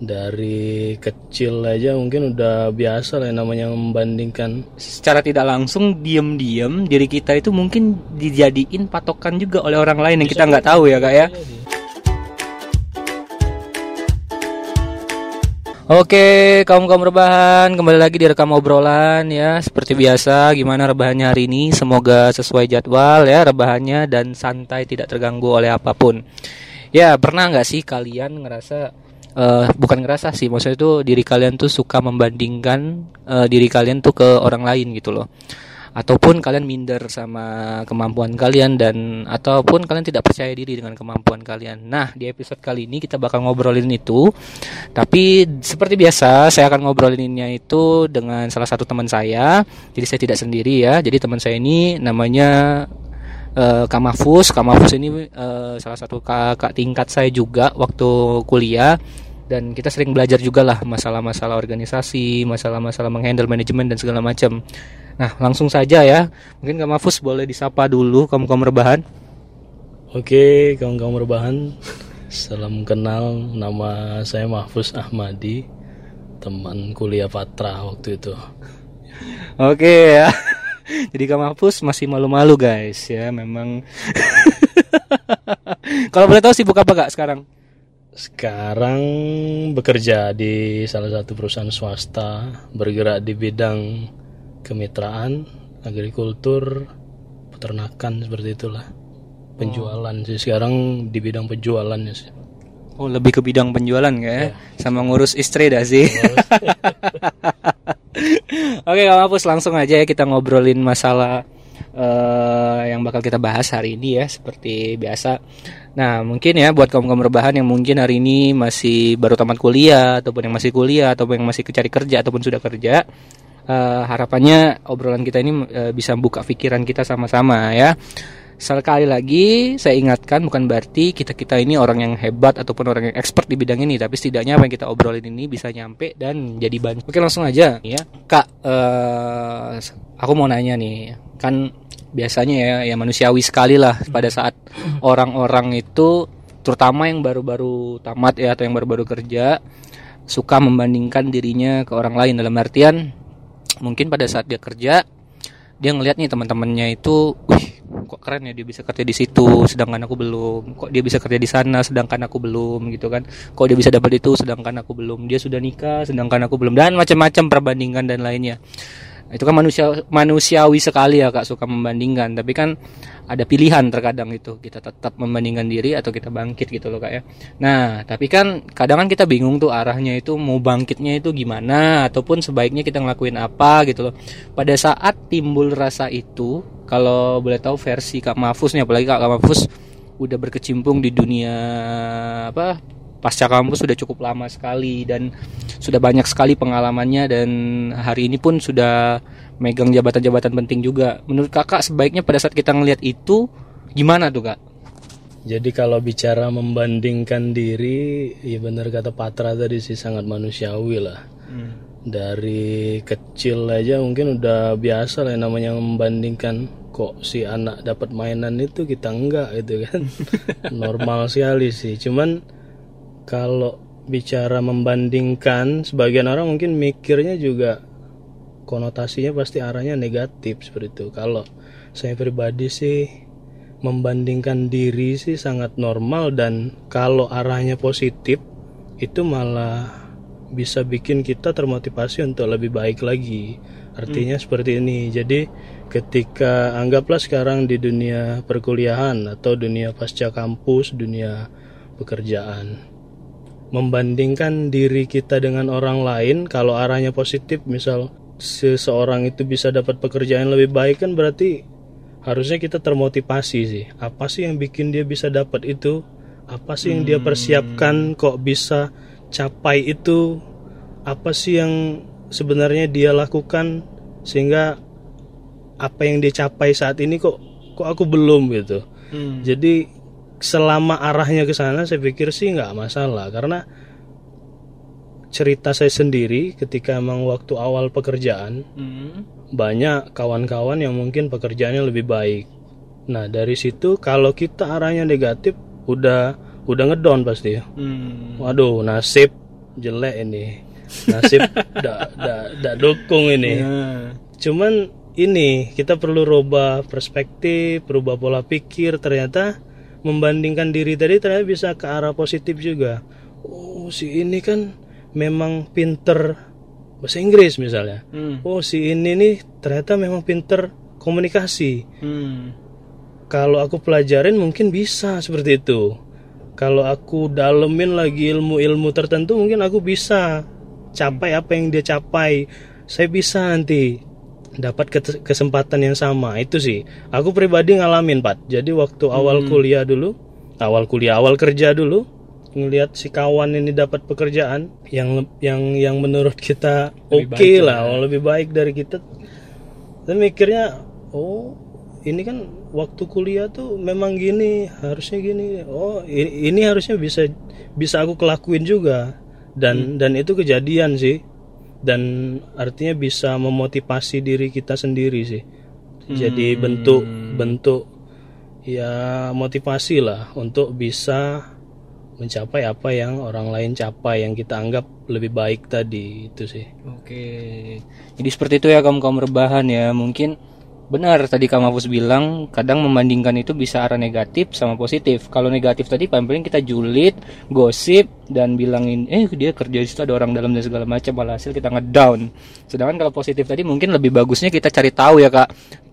dari kecil aja mungkin udah biasa lah yang namanya membandingkan secara tidak langsung diem-diem diri kita itu mungkin dijadiin patokan juga oleh orang lain yang kita nggak tahu ya kak ya Oke, kaum kaum rebahan, kembali lagi direkam obrolan ya. Seperti biasa, gimana rebahannya hari ini? Semoga sesuai jadwal ya rebahannya dan santai, tidak terganggu oleh apa pun. Ya, pernah nggak sih kalian ngerasa uh, bukan ngerasa sih, maksudnya itu diri kalian tuh suka membandingkan uh, diri kalian tuh ke orang lain gitu loh ataupun kalian minder sama kemampuan kalian dan ataupun kalian tidak percaya diri dengan kemampuan kalian. Nah, di episode kali ini kita bakal ngobrolin itu. Tapi seperti biasa, saya akan ngobrolinnya itu dengan salah satu teman saya. Jadi saya tidak sendiri ya. Jadi teman saya ini namanya uh, Kamafus. Kamafus ini uh, salah satu kakak tingkat saya juga waktu kuliah dan kita sering belajar juga lah masalah-masalah organisasi, masalah-masalah menghandle manajemen dan segala macam. Nah, langsung saja ya. Mungkin Kak Mafus boleh disapa dulu kamu-kamu rebahan. Oke, kamu-kamu rebahan. Salam kenal, nama saya Mahfuz Ahmadi, teman kuliah Patra waktu itu. Oke ya. Jadi Kak Mahfuz masih malu-malu guys ya, memang. Kalau boleh tahu sibuk apa Kak sekarang? Sekarang bekerja di salah satu perusahaan swasta, bergerak di bidang kemitraan, agrikultur, peternakan seperti itulah. Penjualan oh. sih sekarang di bidang penjualannya sih. Oh lebih ke bidang penjualan ya, ya. sama ngurus istri dah sih. Oke kalau hapus langsung aja ya kita ngobrolin masalah uh, yang bakal kita bahas hari ini ya seperti biasa. Nah mungkin ya buat kaum kaum rebahan yang mungkin hari ini masih baru tamat kuliah ataupun yang masih kuliah ataupun yang masih cari kerja ataupun sudah kerja uh, harapannya obrolan kita ini uh, bisa buka pikiran kita sama-sama ya. Sekali lagi saya ingatkan bukan berarti kita-kita ini orang yang hebat ataupun orang yang expert di bidang ini, tapi setidaknya apa yang kita obrolin ini bisa nyampe dan jadi bahan. Oke langsung aja ya, kak. Uh, aku mau nanya nih, kan biasanya ya, ya manusiawi sekali lah pada saat orang-orang itu, terutama yang baru-baru tamat ya atau yang baru-baru kerja, suka membandingkan dirinya ke orang lain dalam artian mungkin pada saat dia kerja dia ngelihat nih teman-temannya itu wih kok keren ya dia bisa kerja di situ sedangkan aku belum. Kok dia bisa kerja di sana sedangkan aku belum gitu kan. Kok dia bisa dapat itu sedangkan aku belum. Dia sudah nikah sedangkan aku belum. Dan macam-macam perbandingan dan lainnya itu kan manusia manusiawi sekali ya kak suka membandingkan. Tapi kan ada pilihan terkadang itu. Kita tetap membandingkan diri atau kita bangkit gitu loh kak ya. Nah tapi kan kadang kan kita bingung tuh arahnya itu mau bangkitnya itu gimana ataupun sebaiknya kita ngelakuin apa gitu loh. Pada saat timbul rasa itu kalau boleh tahu versi kak Mafus nih apalagi kak, kak Mafus udah berkecimpung di dunia apa pasca kampus sudah cukup lama sekali dan sudah banyak sekali pengalamannya dan hari ini pun sudah megang jabatan-jabatan penting juga. Menurut kakak sebaiknya pada saat kita ngelihat itu gimana tuh kak? Jadi kalau bicara membandingkan diri, ya benar kata Patra tadi sih sangat manusiawi lah. Hmm. Dari kecil aja mungkin udah biasa lah yang namanya membandingkan kok si anak dapat mainan itu kita enggak gitu kan. Normal sekali sih. Cuman kalau bicara membandingkan sebagian orang mungkin mikirnya juga konotasinya pasti arahnya negatif seperti itu. Kalau saya pribadi sih membandingkan diri sih sangat normal dan kalau arahnya positif itu malah bisa bikin kita termotivasi untuk lebih baik lagi. Artinya hmm. seperti ini. Jadi ketika anggaplah sekarang di dunia perkuliahan atau dunia pasca kampus dunia pekerjaan membandingkan diri kita dengan orang lain kalau arahnya positif misal seseorang itu bisa dapat pekerjaan lebih baik kan berarti harusnya kita termotivasi sih apa sih yang bikin dia bisa dapat itu apa sih yang dia hmm. persiapkan kok bisa capai itu apa sih yang sebenarnya dia lakukan sehingga apa yang dia capai saat ini kok kok aku belum gitu hmm. jadi selama arahnya ke sana saya pikir sih nggak masalah karena cerita saya sendiri ketika emang waktu awal pekerjaan hmm. banyak kawan-kawan yang mungkin pekerjaannya lebih baik nah dari situ kalau kita arahnya negatif udah udah ngedon pasti ya hmm. waduh nasib jelek ini nasib dak dak dak dukung ini Ya. cuman ini kita perlu rubah perspektif rubah pola pikir ternyata membandingkan diri tadi ternyata bisa ke arah positif juga. Oh si ini kan memang pinter bahasa Inggris misalnya. Hmm. oh si ini nih ternyata memang pinter komunikasi. Hmm. kalau aku pelajarin mungkin bisa seperti itu. Kalau aku dalemin lagi ilmu-ilmu tertentu mungkin aku bisa capai apa yang dia capai. Saya bisa nanti dapat kesempatan yang sama. Itu sih. Aku pribadi ngalamin Pat jadi waktu awal kuliah dulu awal kuliah awal kerja dulu ngelihat si kawan ini dapat pekerjaan yang yang yang menurut kita oke baik lah. lebih baik dari kita. Dan mikirnya oh ini kan waktu kuliah tuh memang gini harusnya gini. Oh ini, ini harusnya bisa bisa aku kelakuin juga. Dan dan itu kejadian sih dan artinya bisa memotivasi diri kita sendiri sih jadi bentuk bentuk ya motivasi lah untuk bisa mencapai apa yang orang lain capai yang kita anggap lebih baik tadi itu sih Oke. Jadi seperti itu ya kaum kaum rebahan ya. Mungkin benar tadi Kang Mahfuz bilang kadang membandingkan itu bisa arah negatif sama positif. Kalau negatif tadi paling kita julid, gosip dan bilangin eh dia kerja di situ ada orang dalam dan segala macam hasil kita ngedown. Sedangkan kalau positif tadi mungkin lebih bagusnya kita cari tahu ya Kak.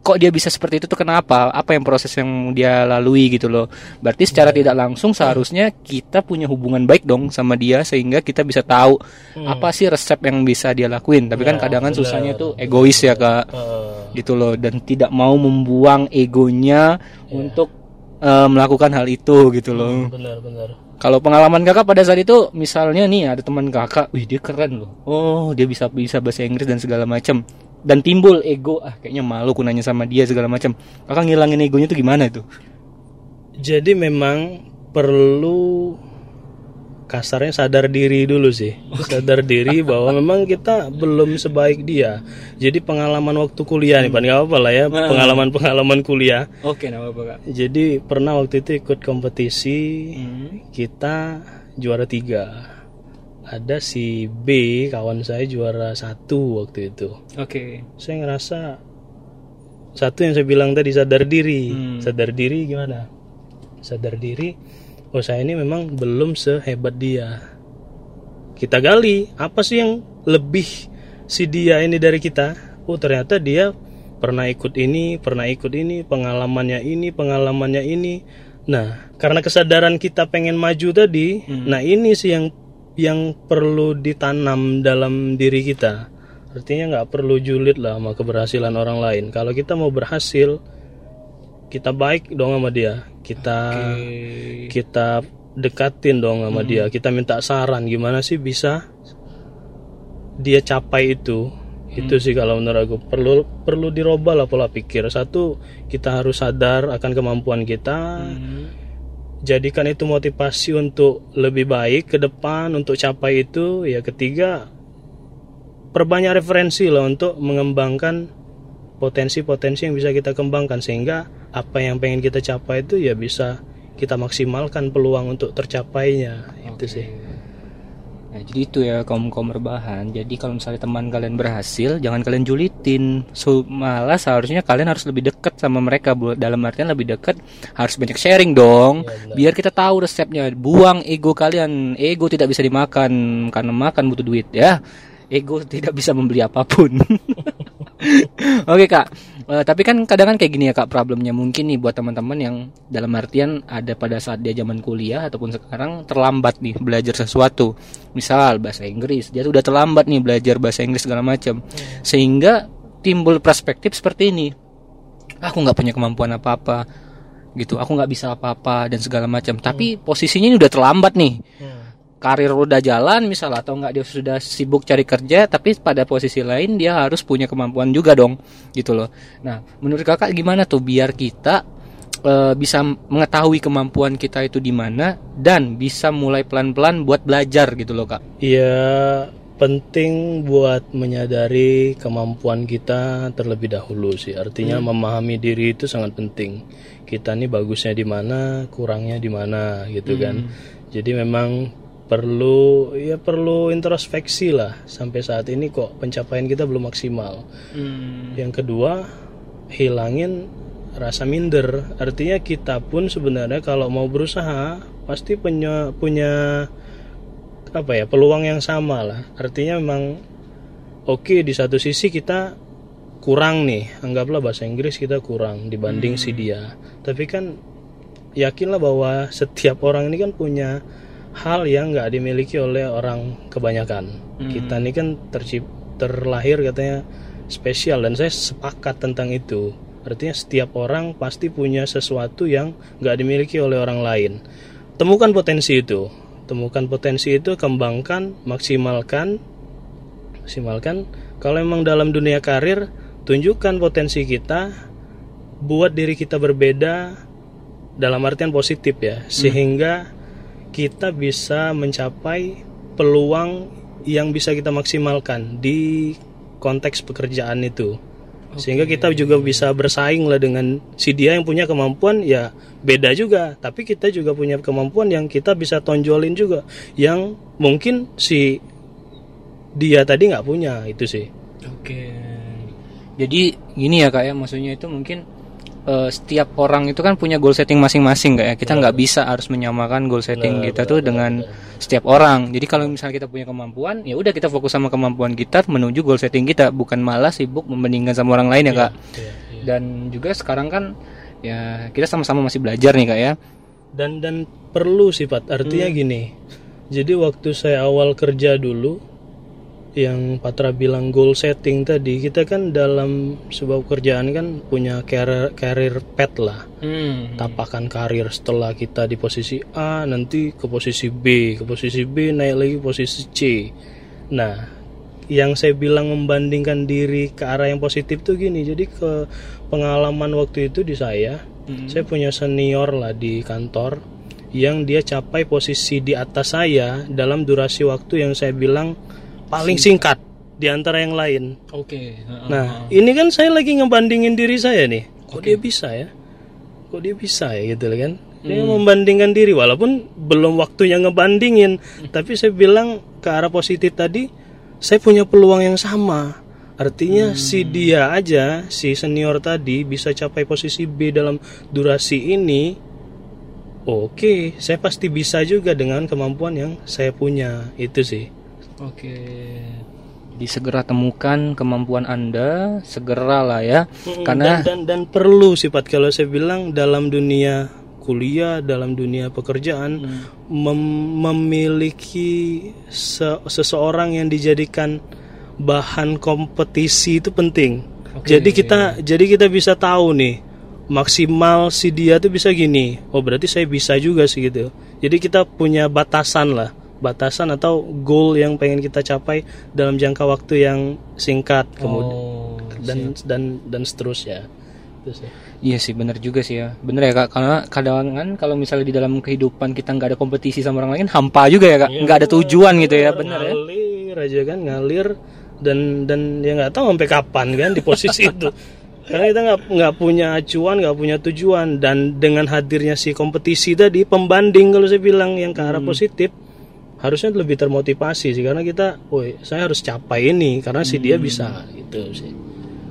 Kok dia bisa seperti itu tuh kenapa? Apa yang proses yang dia lalui gitu loh. Berarti secara tidak langsung seharusnya kita punya hubungan baik dong sama dia sehingga kita bisa tahu apa sih resep yang bisa dia lakuin. Tapi kan kadang kan susahnya tuh egois ya Kak Eh, gitu loh dan tidak mau membuang egonya untuk eh, melakukan hal itu gitu loh. benar-benar Kalau pengalaman kakak pada saat itu misalnya nih ada teman kakak, wih dia keren loh. Oh dia bisa bisa bahasa Inggris dan segala macam. Dan timbul ego, ah kayaknya malu ku nanya sama dia segala macam. Kakak ngilangin egonya tuh gimana itu? Jadi memang perlu kasarnya sadar diri dulu sih. Sadar diri bahwa memang kita belum sebaik dia. Jadi pengalaman waktu kuliah nih, Pak, nggak apa-apa lah ya, pengalaman-pengalaman kuliah. Oke, nama apa kak? Jadi pernah waktu itu ikut kompetisi, Hmm. kita juara tiga. Ada si B, kawan saya juara satu waktu itu. Oke. Saya ngerasa satu yang saya bilang tadi sadar diri. Hmm. Sadar diri gimana? Sadar diri. Oh saya ini memang belum sehebat dia. Kita gali apa sih yang lebih si dia ini dari kita? Oh ternyata dia pernah ikut ini, pernah ikut ini, pengalamannya ini, pengalamannya ini. Nah karena kesadaran kita pengen maju tadi, nah ini sih yang yang perlu ditanam dalam diri kita. Artinya nggak perlu julid lah sama keberhasilan orang lain. Kalau kita mau berhasil, kita baik dong sama dia. Kita kita dekatin dong sama dia. Kita minta saran gimana sih bisa dia capai itu. Itu sih kalau menurut aku perlu perlu dirubah lah pola pikir. Satu, kita harus sadar akan kemampuan kita. Jadikan itu motivasi untuk lebih baik ke depan untuk capai itu. Ya ketiga, perbanyak referensi lah untuk mengembangkan potensi-potensi yang bisa kita kembangkan sehingga apa yang pengen kita capai itu ya bisa kita maksimalkan peluang untuk tercapainya. Itu sih Nah, jadi itu ya kaum kaum rebahan. Jadi kalau misalnya teman kalian berhasil, jangan kalian julitin. So, malah seharusnya kalian harus lebih dekat sama mereka. Dalam artian lebih dekat, harus banyak sharing dong. biar kita tahu resepnya. Buang ego kalian. Ego tidak bisa dimakan karena makan butuh duit ya. Ego tidak bisa membeli apa pun. Oke kak, Eh, tapi kan kadang kan kayak gini ya kak problemnya mungkin nih buat teman-teman yang dalam artian ada pada saat dia zaman kuliah ataupun sekarang terlambat nih belajar sesuatu. Misal bahasa Inggris, dia tuh udah terlambat nih belajar bahasa Inggris segala macam, sehingga timbul perspektif seperti ini. Aku nggak punya kemampuan apa-apa, gitu. Aku nggak bisa apa-apa dan segala macam. Tapi posisinya ini udah terlambat nih karir udah jalan misal atau enggak dia sudah sibuk cari kerja tapi pada posisi lain dia harus punya kemampuan juga dong gitu loh. Nah, menurut Kakak gimana tuh biar kita eh, bisa mengetahui kemampuan kita itu di mana dan bisa mulai pelan-pelan buat belajar gitu loh, Kak. ya penting buat menyadari kemampuan kita terlebih dahulu sih. Artinya memahami diri itu sangat penting. Kita nih bagusnya di mana kurangnya di mana gitu kan. Jadi memang perlu ya perlu introspeksi lah sampai saat ini kok pencapaian kita belum maksimal. Hmm. yang kedua hilangin rasa minder. Artinya kita pun sebenarnya kalau mau berusaha pasti punya punya apa ya peluang yang sama lah. Artinya memang oke di satu sisi kita kurang nih. Anggaplah bahasa Inggris kita kurang dibanding si dia. Tapi kan yakinlah bahwa setiap orang ini kan punya hal yang nggak dimiliki oleh orang kebanyakan. Kita ini kan tercip terlahir katanya spesial dan saya sepakat tentang itu. Artinya setiap orang pasti punya sesuatu yang nggak dimiliki oleh orang lain. Temukan potensi itu. Temukan potensi itu kembangkan maksimalkan. Maksimalkan. Kalau memang dalam dunia karir tunjukkan potensi kita buat diri kita berbeda dalam artian positif ya. Sehingga kita bisa mencapai peluang yang bisa kita maksimalkan di konteks pekerjaan itu. Sehingga kita juga bisa bersaing lah dengan si dia yang punya kemampuan ya beda juga. Tapi kita juga punya kemampuan yang kita bisa tonjolin juga yang mungkin si dia tadi nggak punya itu sih. Oke. Jadi gini ya kak ya, maksudnya itu mungkin eh, setiap orang itu kan punya goal setting masing-masing kak ya. Kita nggak bisa harus menyamakan goal setting kita tuh dengan setiap orang. Jadi kalau misalnya kita punya kemampuan, ya udah kita fokus sama kemampuan kita menuju goal setting kita, bukan malah sibuk membandingkan sama orang lain ya kak. Iya, iya. Dan juga sekarang kan ya kita sama-sama masih belajar nih kak ya. dan dan perlu sifat artinya gini jadi waktu saya awal kerja dulu yang Patra bilang goal setting tadi kita kan dalam sebuah pekerjaan kan punya career career path lah. Hmm. tapakan karir setelah kita di posisi A nanti ke posisi B ke posisi B naik lagi ke posisi C. Nah yang saya bilang membandingkan diri ke arah yang positif tuh gini jadi ke pengalaman waktu itu di saya saya punya senior lah di kantor yang dia capai posisi di atas saya dalam durasi waktu yang saya bilang paling singkat di antara yang lain Oke. Nah, ini kan saya lagi ngebandingin diri saya nih. Kok dia bisa ya? Kok dia bisa ya gitu kan? Dia membandingkan diri walaupun belum waktunya ngebandingin, tapi saya bilang ke arah positif tadi, saya punya peluang yang sama. Artinya si dia aja, si senior tadi bisa capai posisi B dalam durasi ini. Oke, saya pasti bisa juga dengan kemampuan yang saya punya. Itu sih. Oke. Jadi segera temukan kemampuan Anda, segeralah ya. Karena dan, dan dan perlu sifat kalau saya bilang dalam dunia kuliah dalam dunia pekerjaan mem- memiliki se- seseorang yang dijadikan bahan kompetisi itu penting. Jadi kita jadi kita bisa tahu nih maksimal si dia tuh bisa gini. Oh berarti saya bisa juga sih gitu. Jadi kita punya batasan lah batasan atau goal yang pengen kita capai dalam jangka waktu yang singkat kemudian Oh, dan dan dan seterusnya. Sih. Iya sih benar juga sih ya. Bener ya kak. Karena kadang kan kalau misalnya di dalam kehidupan kita nggak ada kompetisi sama orang lain Hampa juga ya kak. Nggak ada tujuan gitu ya. Bener. Ya. Ngalir aja kan ngalir. Dan dan ya nggak tahu sampai kapan kan di posisi itu. Karena kita nggak nggak punya acuan nggak punya tujuan. Dan dengan hadirnya si kompetisi tadi pembanding kalau saya bilang yang ke arah positif harusnya lebih termotivasi sih karena kita, woi saya harus capai ini karena si dia bisa gitu sih.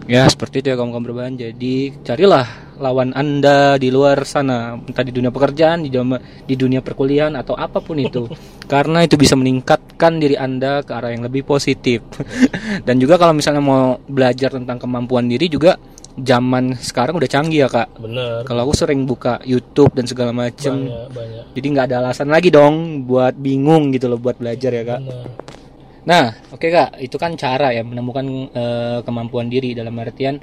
Ya seperti itu ya kaum kaum berbahan. Jadi carilah lawan anda di luar sana Entah di dunia pekerjaan, di dunia, di dunia perkuliahan atau apa pun itu. Karena itu bisa meningkatkan diri anda ke arah yang lebih positif. Dan juga kalau misalnya mau belajar tentang kemampuan diri juga Zaman sekarang udah canggih ya kak Bener. Kalau aku sering buka YouTube dan segala macem Banyak banyak. Jadi nggak ada alasan lagi dong buat bingung gitu loh buat belajar ya kak Bener. Nah, oke kak, itu kan cara ya menemukan eh, kemampuan diri dalam artian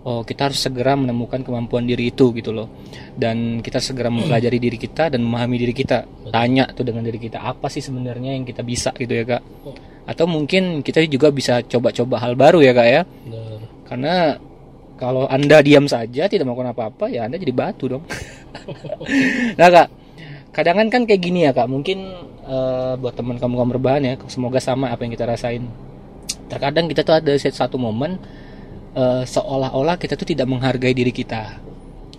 oh kita harus segera menemukan kemampuan diri itu gitu loh, dan kita segera mempelajari diri kita dan memahami diri kita. Tanya tuh dengan diri kita apa sih sebenarnya yang kita bisa gitu ya kak? Atau mungkin kita juga bisa coba-coba hal baru ya kak ya? Karena kalau anda diam saja tidak melakukan apa-apa ya anda jadi batu dong. nah kak, kadang kan kayak gini ya kak, mungkin eh, buat teman kamu kamu berbahan ya, semoga sama apa yang kita rasain. Terkadang kita tuh ada satu momen eh, seolah-olah kita tuh tidak menghargai diri kita.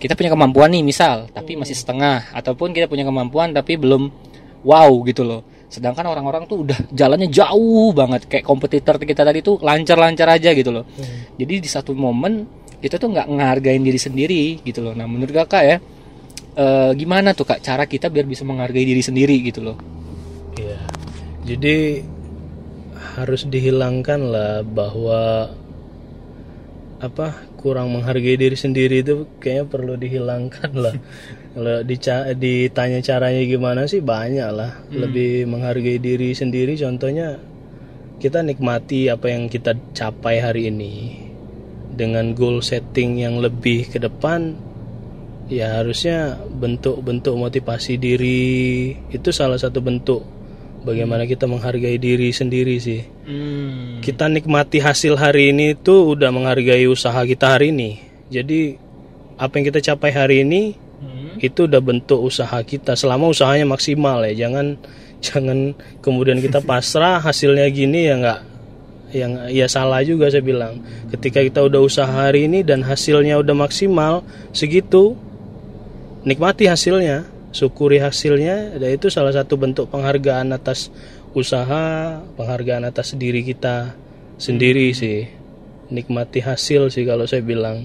Kita punya kemampuan nih misal, tapi masih setengah, ataupun kita punya kemampuan tapi belum wow gitu loh. sedangkan orang-orang tuh udah jalannya jauh banget kayak kompetitor kita tadi tuh lancar-lancar aja gitu loh Hmm. jadi di satu momen kita tuh nggak ngehargain diri sendiri gitu loh nah menurut kakak ya eh, gimana tuh kak cara kita biar bisa menghargai diri sendiri gitu loh Iya. Jadi harus dihilangkan lah bahwa apa kurang menghargai diri sendiri itu kayaknya perlu dihilangkan lah. Kalau dica- ditanya caranya gimana sih banyak lah. Lebih menghargai diri sendiri contohnya kita nikmati apa yang kita capai hari ini dengan goal setting yang lebih ke depan ya harusnya bentuk-bentuk motivasi diri itu salah satu bentuk bagaimana kita menghargai diri sendiri sih. Kita nikmati hasil hari ini itu udah menghargai usaha kita hari ini. Jadi apa yang kita capai hari ini itu udah bentuk usaha kita. Selama usahanya maksimal ya jangan jangan kemudian kita pasrah hasilnya gini ya nggak yang ya salah juga saya bilang. Ketika kita udah usaha hari ini dan hasilnya udah maksimal segitu nikmati hasilnya syukuri hasilnya dan itu salah satu bentuk penghargaan atas usaha penghargaan atas diri kita sendiri sih. Nikmati hasil sih kalau saya bilang.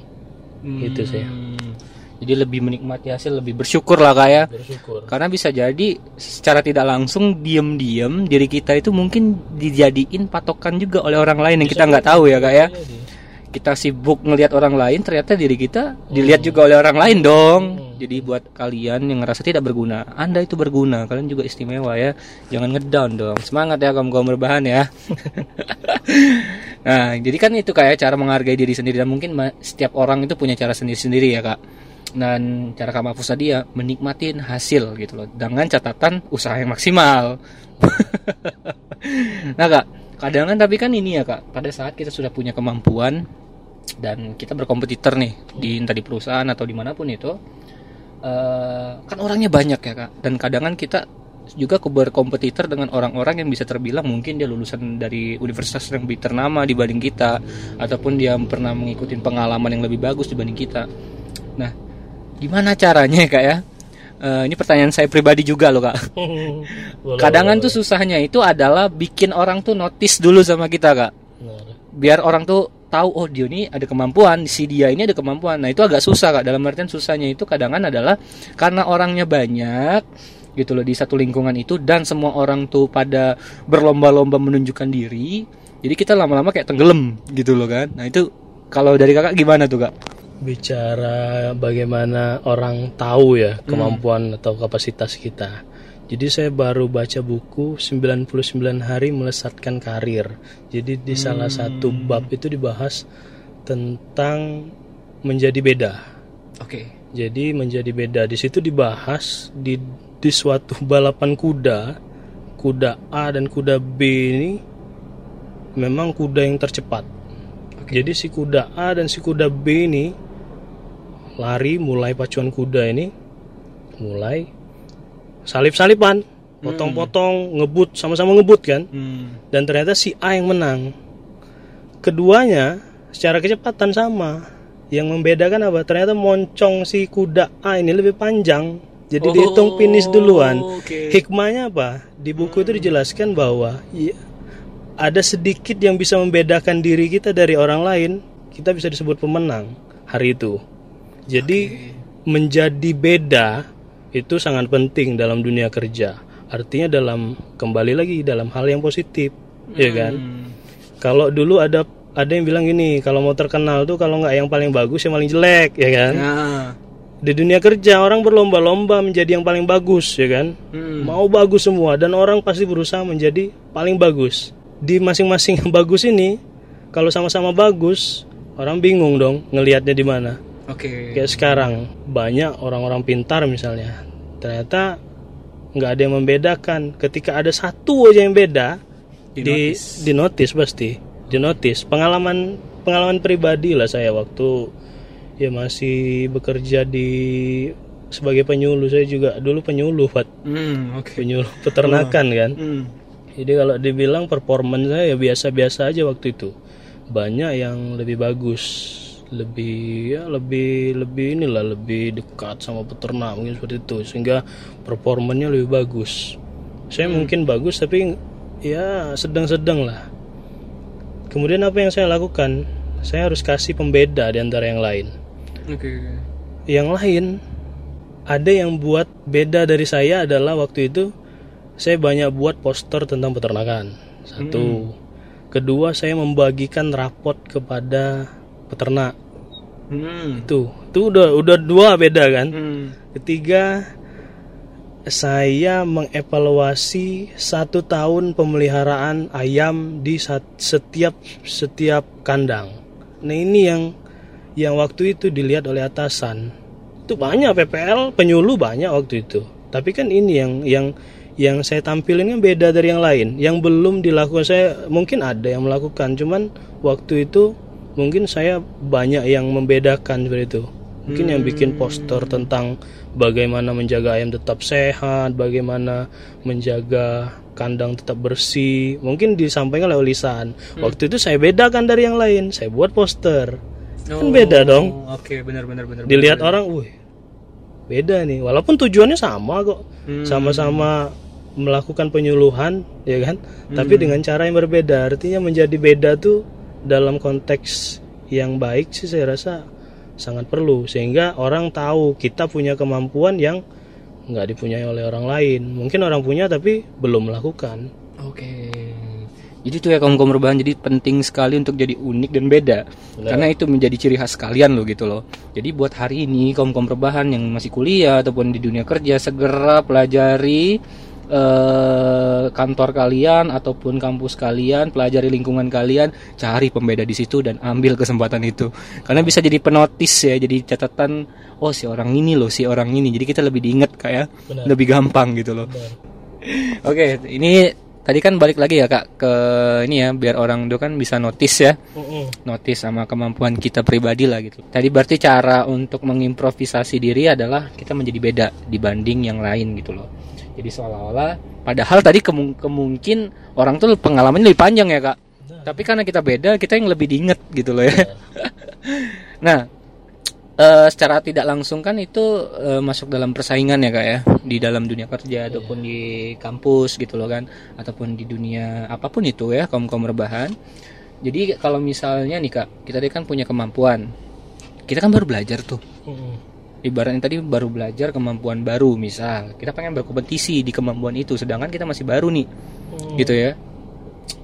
Itu sih. Hmm. Jadi lebih menikmati hasil lebih bersyukur lah kak ya. Bersyukur. Karena bisa jadi secara tidak langsung diem-diem diri kita itu mungkin dijadiin patokan juga oleh orang lain yang kita nggak tahu ya kak ya. Kita sibuk ngelihat orang lain ternyata diri kita dilihat juga oleh orang lain dong. Jadi buat kalian yang ngerasa tidak berguna anda itu berguna. Kalian juga istimewa ya. Jangan ngedown dong. Semangat ya kamu kaum berbahan ya. Nah jadi kan itu kayak cara menghargai diri sendiri. Dan mungkin setiap orang itu punya cara sendiri-sendiri ya kak dan cara Kak Mahfuz tadi ya menikmatin hasil gitu loh. Dengan catatan usaha yang maksimal. Nah kak kadang kan tapi kan ini ya kak. Pada saat kita sudah punya kemampuan dan kita berkompetitor nih di entah di perusahaan atau di mana pun itu eh, kan orangnya banyak ya kak. Dan kadang kan kita juga berkompetitor dengan orang-orang yang bisa terbilang mungkin dia lulusan dari universitas yang lebih ternama dibanding kita ataupun dia pernah mengikuti pengalaman yang lebih bagus dibanding kita. Nah gimana caranya ya kak ya Eh, ini pertanyaan saya pribadi juga loh kak Boleh, Kadangan boleh, tuh susahnya itu adalah bikin orang tuh notice dulu sama kita kak. Biar orang tuh tahu oh dia ini ada kemampuan, si dia ini ada kemampuan. Nah itu agak susah kak. Dalam artian susahnya itu kadangan adalah karena orangnya banyak gitu loh di satu lingkungan itu dan semua orang tuh pada berlomba-lomba menunjukkan diri. Jadi kita lama-lama kayak tenggelam gitu loh kan. Nah itu kalau dari kakak gimana tuh kak? Bicara bagaimana orang tahu ya kemampuan atau kapasitas kita. Jadi saya baru baca buku 99 hari melesatkan karir. Jadi di salah satu bab itu dibahas tentang menjadi beda. Oke. Jadi menjadi beda di situ dibahas di di suatu balapan kuda, kuda A dan kuda B ini memang kuda yang tercepat. Jadi si kuda A dan si kuda B ini lari mulai pacuan kuda ini mulai salip-salipan, potong-potong, ngebut sama-sama ngebut kan. Hmm. Dan ternyata si A yang menang. Keduanya secara kecepatan sama. Yang membedakan apa? Ternyata moncong si kuda A ini lebih panjang. Jadi dihitung finish duluan. Oke. Hikmahnya apa? Di buku itu dijelaskan bahwa ya, ada sedikit yang bisa membedakan diri kita dari orang lain. Kita bisa disebut pemenang hari itu. Jadi menjadi beda itu sangat penting dalam dunia kerja. Artinya dalam kembali lagi dalam hal yang positif, ya kan? Hmm. Kalau dulu ada ada yang bilang gini, kalau mau terkenal tuh kalau nggak yang paling bagus yang paling jelek, ya kan? Nah. Di dunia kerja orang berlomba-lomba menjadi yang paling bagus, ya kan? Hmm. Mau bagus semua dan orang pasti berusaha menjadi paling bagus. Di masing-masing yang bagus ini, kalau sama-sama bagus, orang bingung dong ngelihatnya di mana. Oke. Kayak sekarang banyak orang-orang pintar misalnya, ternyata nggak ada yang membedakan. Ketika ada satu aja yang beda, di di notice pasti, di notice. Pengalaman pengalaman pribadi lah saya waktu ya masih bekerja di sebagai penyuluh saya juga dulu penyuluh Pak. Hmm, oke. penyuluh peternakan kan. Hmm. Jadi kalau dibilang performance saya ya biasa-biasa aja waktu itu. Banyak yang lebih bagus, lebih ya lebih lebih inilah lebih dekat sama peternak mungkin seperti itu sehingga performanya lebih bagus. Saya mungkin bagus tapi ya sedang-sedang lah. Kemudian apa yang saya lakukan? Saya harus kasih pembeda di antara yang lain. Oke. Yang lain ada yang buat beda dari saya adalah waktu itu saya banyak buat poster tentang peternakan. Satu. Kedua, saya membagikan rapot kepada peternak. Hmm. Itu, itu udah udah dua beda kan. Hmm. Ketiga, saya mengevaluasi satu tahun pemeliharaan ayam di setiap setiap kandang. Nah ini yang yang waktu itu dilihat oleh atasan. Itu banyak PPL penyuluh banyak waktu itu. Tapi kan ini yang yang yang saya tampilin kan beda dari yang lain. Yang belum dilakukan saya mungkin ada yang melakukan, cuman waktu itu mungkin saya banyak yang membedakan seperti itu. Mungkin yang bikin poster tentang bagaimana menjaga ayam tetap sehat, bagaimana menjaga kandang tetap bersih. Mungkin disampaikan oleh lisan. Waktu itu saya bedakan dari yang lain. Saya buat poster. Kan beda dong. Oh, Oke, benar benar benar. Dilihat orang, wih, beda nih. Walaupun tujuannya sama kok, sama-sama melakukan penyuluhan, ya kan? Tapi dengan cara yang berbeda. Artinya menjadi beda tuh dalam konteks yang baik sih saya rasa sangat perlu sehingga orang tahu kita punya kemampuan yang nggak dipunyai oleh orang lain. Mungkin orang punya tapi belum melakukan. Oke. Jadi itu ya kaum kaum perubahan jadi penting sekali untuk jadi unik dan beda. Karena itu menjadi ciri khas kalian loh gitu loh. Jadi buat hari ini kaum kaum perubahan yang masih kuliah ataupun di dunia kerja segera pelajari eh, kantor kalian ataupun kampus kalian, pelajari lingkungan kalian, cari pembeda di situ dan ambil kesempatan itu. Karena bisa jadi penotis ya, jadi catatan oh si orang ini loh, si orang ini. Jadi kita lebih diingat kayak Benar. lebih gampang gitu loh. Oke, ini tadi kan balik lagi ya kak ke ini ya biar orang itu kan bisa notice ya, notice sama kemampuan kita pribadi lah gitu. Tadi berarti cara untuk mengimprovisasi diri adalah kita menjadi beda dibanding yang lain gitu loh. Jadi seolah-olah padahal tadi kemu- kemungkin orang tuh pengalamannya lebih panjang ya kak. Tapi karena kita beda, kita yang lebih diinget gitu loh ya. nah, eh, secara tidak langsung kan itu eh, masuk dalam persaingan ya kak ya. Di dalam dunia kerja ataupun di kampus gitu loh kan. Ataupun di dunia apa pun itu ya kaum kaum rebahan. Jadi kalau misalnya nih kak kita tadi kan punya kemampuan. Kita kan baru belajar tuh ibaratnya tadi baru belajar kemampuan baru misal. Kita pengen berkompetisi di kemampuan itu sedangkan kita masih baru nih. Gitu ya.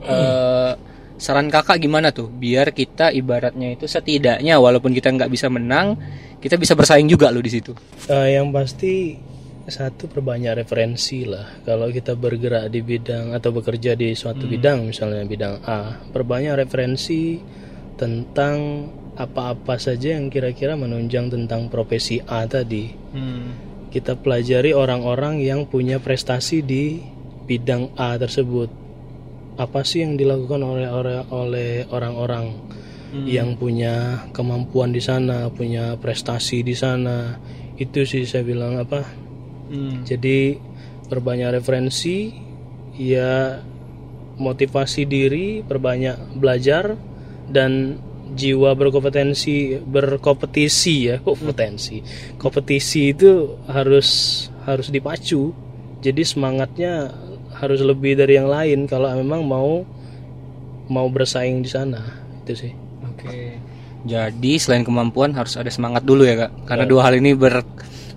Eh, saran kakak gimana tuh? Biar kita ibaratnya itu setidaknya walaupun kita nggak bisa menang kita bisa bersaing juga loh di situ. Eh, yang pasti satu perbanyak referensi lah. Kalau kita bergerak di bidang atau bekerja di suatu bidang, misalnya bidang A, perbanyak referensi tentang apa-apa saja yang kira-kira menunjang tentang profesi A tadi. Kita pelajari orang-orang yang punya prestasi di bidang A tersebut. Apa sih yang dilakukan oleh oleh orang-orang yang punya kemampuan di sana, punya prestasi di sana. Itu sih saya bilang apa? Jadi perbanyak referensi, ya motivasi diri, perbanyak belajar dan jiwa berkompetensi berkompetisi ya kompetensi kompetisi itu harus harus dipacu jadi semangatnya harus lebih dari yang lain kalau memang mau mau bersaing di sana itu sih Oke. Jadi selain kemampuan harus ada semangat dulu ya kak. Karena dua hal ini ber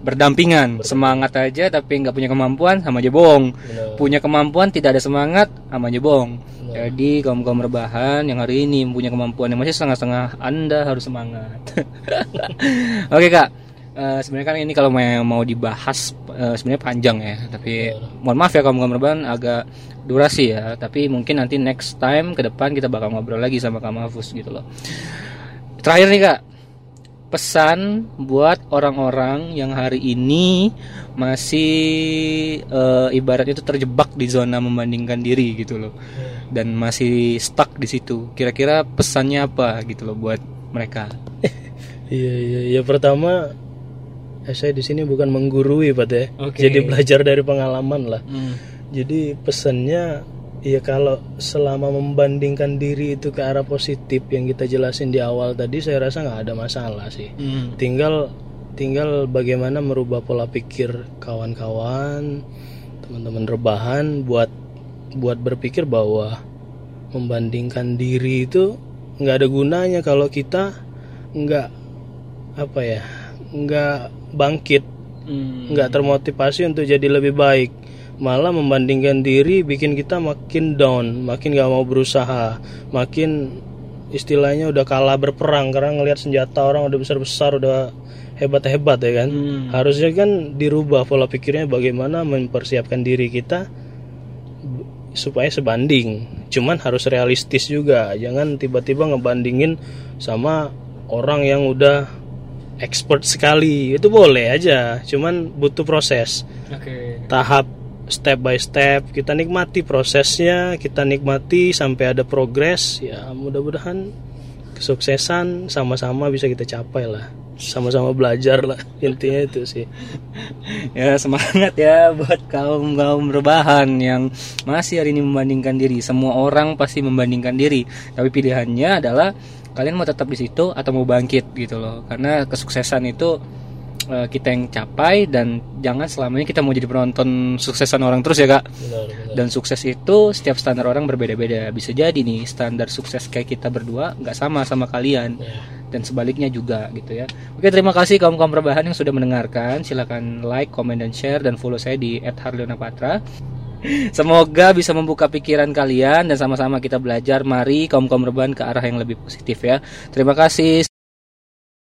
berdampingan. Semangat aja tapi nggak punya kemampuan sama aja bohong. Punya kemampuan tidak ada semangat sama aja bohong. Jadi kaum kaum rebahan yang hari ini punya kemampuan yang masih setengah-setengah Anda harus semangat. Oke kak. Eh, sebenarnya kan ini kalau mau mau dibahas eh, sebenarnya panjang ya. Tapi mohon maaf ya kaum kaum rebahan agak durasi ya. Tapi mungkin nanti next time ke depan kita bakal ngobrol lagi sama Kak Mahfuz gitu loh. Terakhir nih kak, pesan buat orang-orang yang hari ini masih eh, ibaratnya itu terjebak di zona membandingkan diri gitu loh, dan masih stuck di situ. Kira-kira pesannya apa gitu loh buat mereka? Iya iya ya pertama saya di sini bukan menggurui Pak ya. Oke. Jadi belajar dari pengalaman lah. Jadi pesannya ya kalau selama membandingkan diri itu ke arah positif yang kita jelasin di awal tadi saya rasa nggak ada masalah sih. Tinggal tinggal bagaimana merubah pola pikir kawan-kawan teman-teman rebahan buat buat berpikir bahwa membandingkan diri itu nggak ada gunanya kalau kita nggak apa ya nggak bangkit Hmm. nggak termotivasi untuk jadi lebih baik malah membandingkan diri bikin kita makin down makin nggak mau berusaha makin istilahnya udah kalah berperang karena ngelihat senjata orang udah besar besar udah hebat hebat ya kan Hmm. harusnya kan dirubah pola pikirnya bagaimana mempersiapkan diri kita supaya sebanding cuman harus realistis juga jangan tiba-tiba ngebandingin sama orang yang udah expert sekali itu boleh aja cuman butuh proses Oke. tahap step by step kita nikmati prosesnya kita nikmati sampai ada progres ya mudah-mudahan kesuksesan sama-sama bisa kita capai lah sama-sama belajar lah intinya itu sih Ya semangat ya buat kaum kaum rebahan yang masih hari ini membandingkan diri. Semua orang pasti membandingkan diri, tapi pilihannya adalah kalian mau tetap di situ atau mau bangkit gitu loh. Karena kesuksesan itu eh, kita yang capai dan jangan selamanya kita mau jadi penonton suksesan orang terus ya kak. benar, benar. Dan sukses itu setiap standar orang berbeda-beda. Bisa jadi nih standar sukses kayak kita berdua nggak sama sama kalian Ya. dan sebaliknya juga gitu ya. Oke terima kasih kaum kaum rebahan yang sudah mendengarkan. Silakan like, comment dan share dan follow saya di @harleonapatra. Semoga bisa membuka pikiran kalian dan sama-sama kita belajar. Mari kaum kaum rebahan ke arah yang lebih positif ya. Terima kasih.